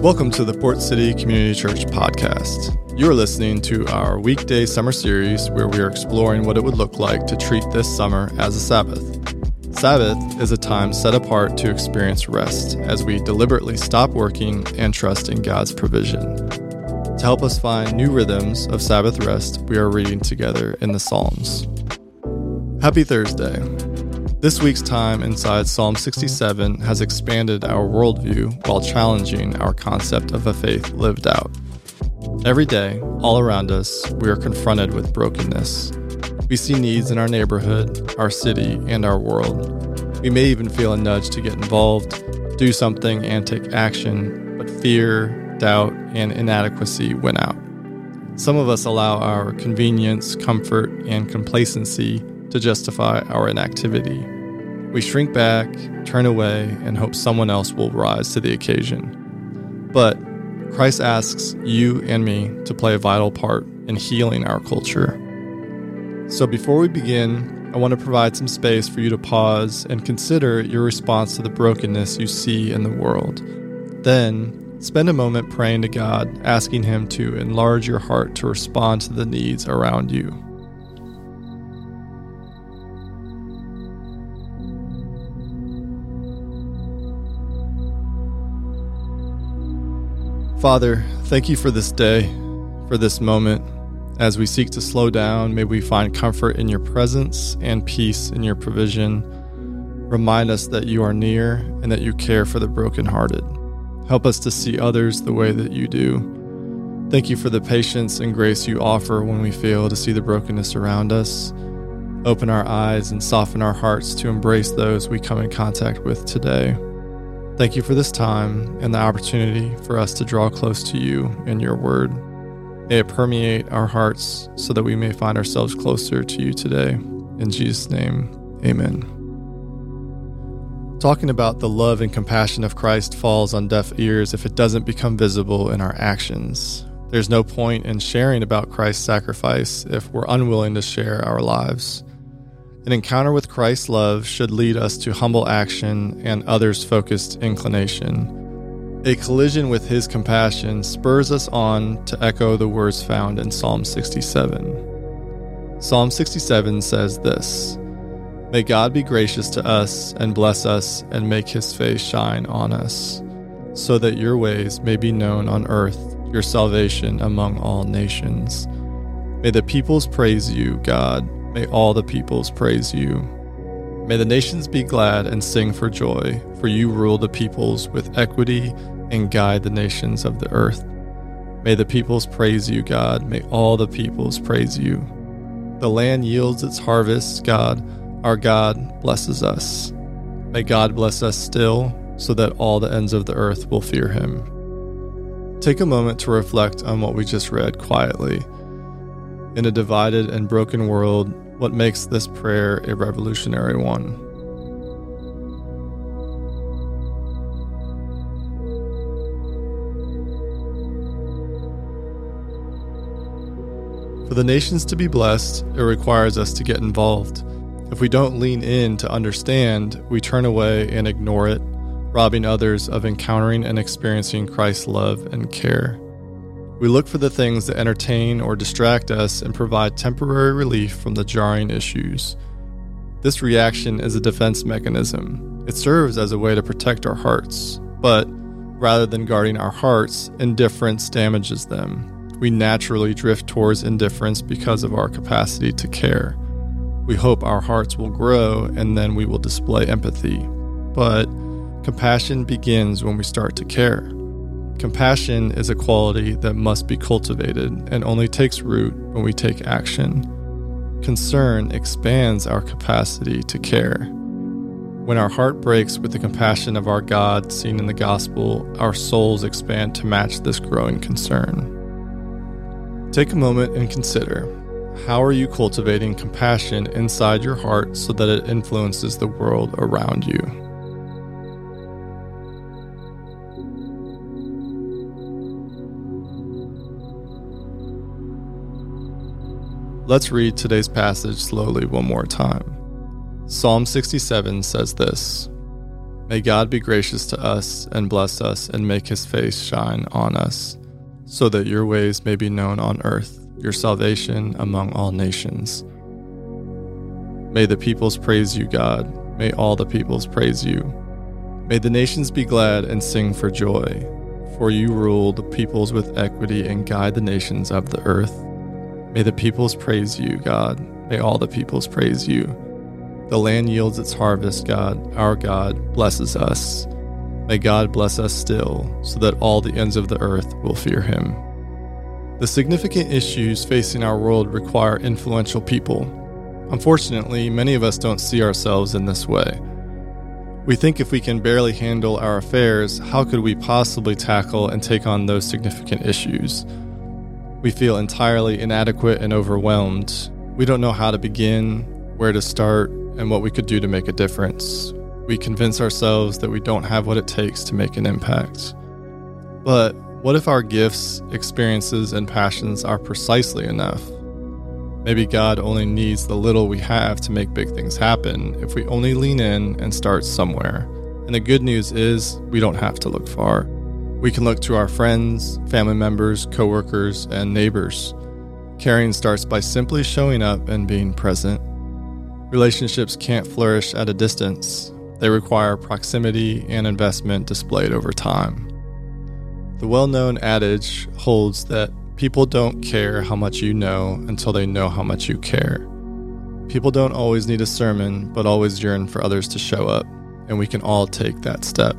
Welcome to the Port City Community Church podcast. You are listening to our weekday summer series where we are exploring what it would look like to treat this summer as a Sabbath. Sabbath is a time set apart to experience rest as we deliberately stop working and trust in God's provision. To help us find new rhythms of Sabbath rest, we are reading together in the Psalms. Happy Thursday. This week's time inside Psalm 67 has expanded our worldview while challenging our concept of a faith lived out. Every day, all around us, we are confronted with brokenness. We see needs in our neighborhood, our city, and our world. We may even feel a nudge to get involved, do something, and take action, but fear, doubt, and inadequacy win out. Some of us allow our convenience, comfort, and complacency to justify our inactivity. We shrink back, turn away, and hope someone else will rise to the occasion. But Christ asks you and me to play a vital part in healing our culture. So before we begin, I want to provide some space for you to pause and consider your response to the brokenness you see in the world. Then, spend a moment praying to God, asking Him to enlarge your heart to respond to the needs around you. Father, thank you for this day, for this moment. As we seek to slow down, may we find comfort in your presence and peace in your provision. Remind us that you are near and that you care for the brokenhearted. Help us to see others the way that you do. Thank you for the patience and grace you offer when we fail to see the brokenness around us. Open our eyes and soften our hearts to embrace those we come in contact with today. Thank you for this time and the opportunity for us to draw close to you and your word. May it permeate our hearts so that we may find ourselves closer to you today. In Jesus' name, amen. Talking about the love and compassion of Christ falls on deaf ears if it doesn't become visible in our actions. There's no point in sharing about Christ's sacrifice if we're unwilling to share our lives. An encounter with Christ's love should lead us to humble action and others focused inclination. A collision with his compassion spurs us on to echo the words found in Psalm 67. Psalm 67 says this May God be gracious to us and bless us and make his face shine on us, so that your ways may be known on earth, your salvation among all nations. May the peoples praise you, God. May all the peoples praise you. May the nations be glad and sing for joy, for you rule the peoples with equity and guide the nations of the earth. May the peoples praise you, God. May all the peoples praise you. The land yields its harvest, God. Our God blesses us. May God bless us still, so that all the ends of the earth will fear him. Take a moment to reflect on what we just read quietly. In a divided and broken world, what makes this prayer a revolutionary one? For the nations to be blessed, it requires us to get involved. If we don't lean in to understand, we turn away and ignore it, robbing others of encountering and experiencing Christ's love and care. We look for the things that entertain or distract us and provide temporary relief from the jarring issues. This reaction is a defense mechanism. It serves as a way to protect our hearts, but rather than guarding our hearts, indifference damages them. We naturally drift towards indifference because of our capacity to care. We hope our hearts will grow and then we will display empathy. But compassion begins when we start to care. Compassion is a quality that must be cultivated and only takes root when we take action. Concern expands our capacity to care. When our heart breaks with the compassion of our God seen in the gospel, our souls expand to match this growing concern. Take a moment and consider how are you cultivating compassion inside your heart so that it influences the world around you? Let's read today's passage slowly one more time. Psalm 67 says this May God be gracious to us and bless us and make his face shine on us, so that your ways may be known on earth, your salvation among all nations. May the peoples praise you, God. May all the peoples praise you. May the nations be glad and sing for joy, for you rule the peoples with equity and guide the nations of the earth. May the peoples praise you, God. May all the peoples praise you. The land yields its harvest, God, our God, blesses us. May God bless us still, so that all the ends of the earth will fear him. The significant issues facing our world require influential people. Unfortunately, many of us don't see ourselves in this way. We think if we can barely handle our affairs, how could we possibly tackle and take on those significant issues? We feel entirely inadequate and overwhelmed. We don't know how to begin, where to start, and what we could do to make a difference. We convince ourselves that we don't have what it takes to make an impact. But what if our gifts, experiences, and passions are precisely enough? Maybe God only needs the little we have to make big things happen if we only lean in and start somewhere. And the good news is, we don't have to look far. We can look to our friends, family members, coworkers, and neighbors. Caring starts by simply showing up and being present. Relationships can't flourish at a distance, they require proximity and investment displayed over time. The well known adage holds that people don't care how much you know until they know how much you care. People don't always need a sermon, but always yearn for others to show up, and we can all take that step.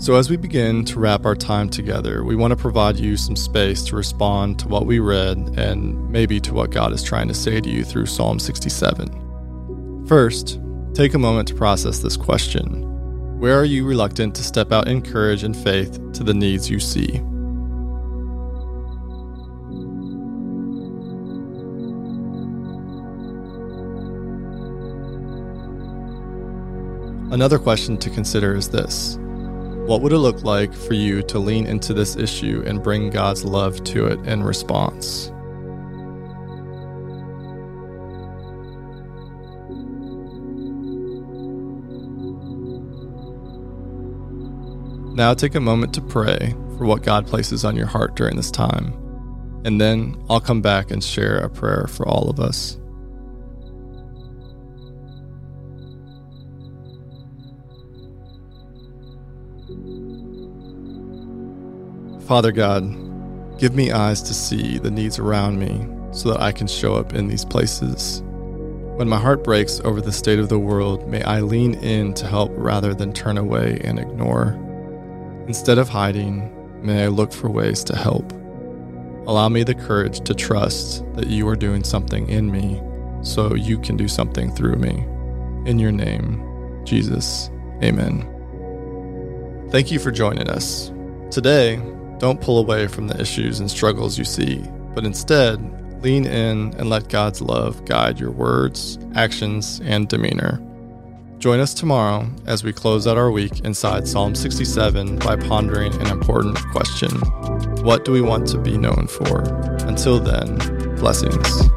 So, as we begin to wrap our time together, we want to provide you some space to respond to what we read and maybe to what God is trying to say to you through Psalm 67. First, take a moment to process this question Where are you reluctant to step out in courage and faith to the needs you see? Another question to consider is this What would it look like for you to lean into this issue and bring God's love to it in response? Now take a moment to pray for what God places on your heart during this time, and then I'll come back and share a prayer for all of us. Father God, give me eyes to see the needs around me so that I can show up in these places. When my heart breaks over the state of the world, may I lean in to help rather than turn away and ignore. Instead of hiding, may I look for ways to help. Allow me the courage to trust that you are doing something in me so you can do something through me. In your name, Jesus. Amen. Thank you for joining us. Today, don't pull away from the issues and struggles you see, but instead, lean in and let God's love guide your words, actions, and demeanor. Join us tomorrow as we close out our week inside Psalm 67 by pondering an important question What do we want to be known for? Until then, blessings.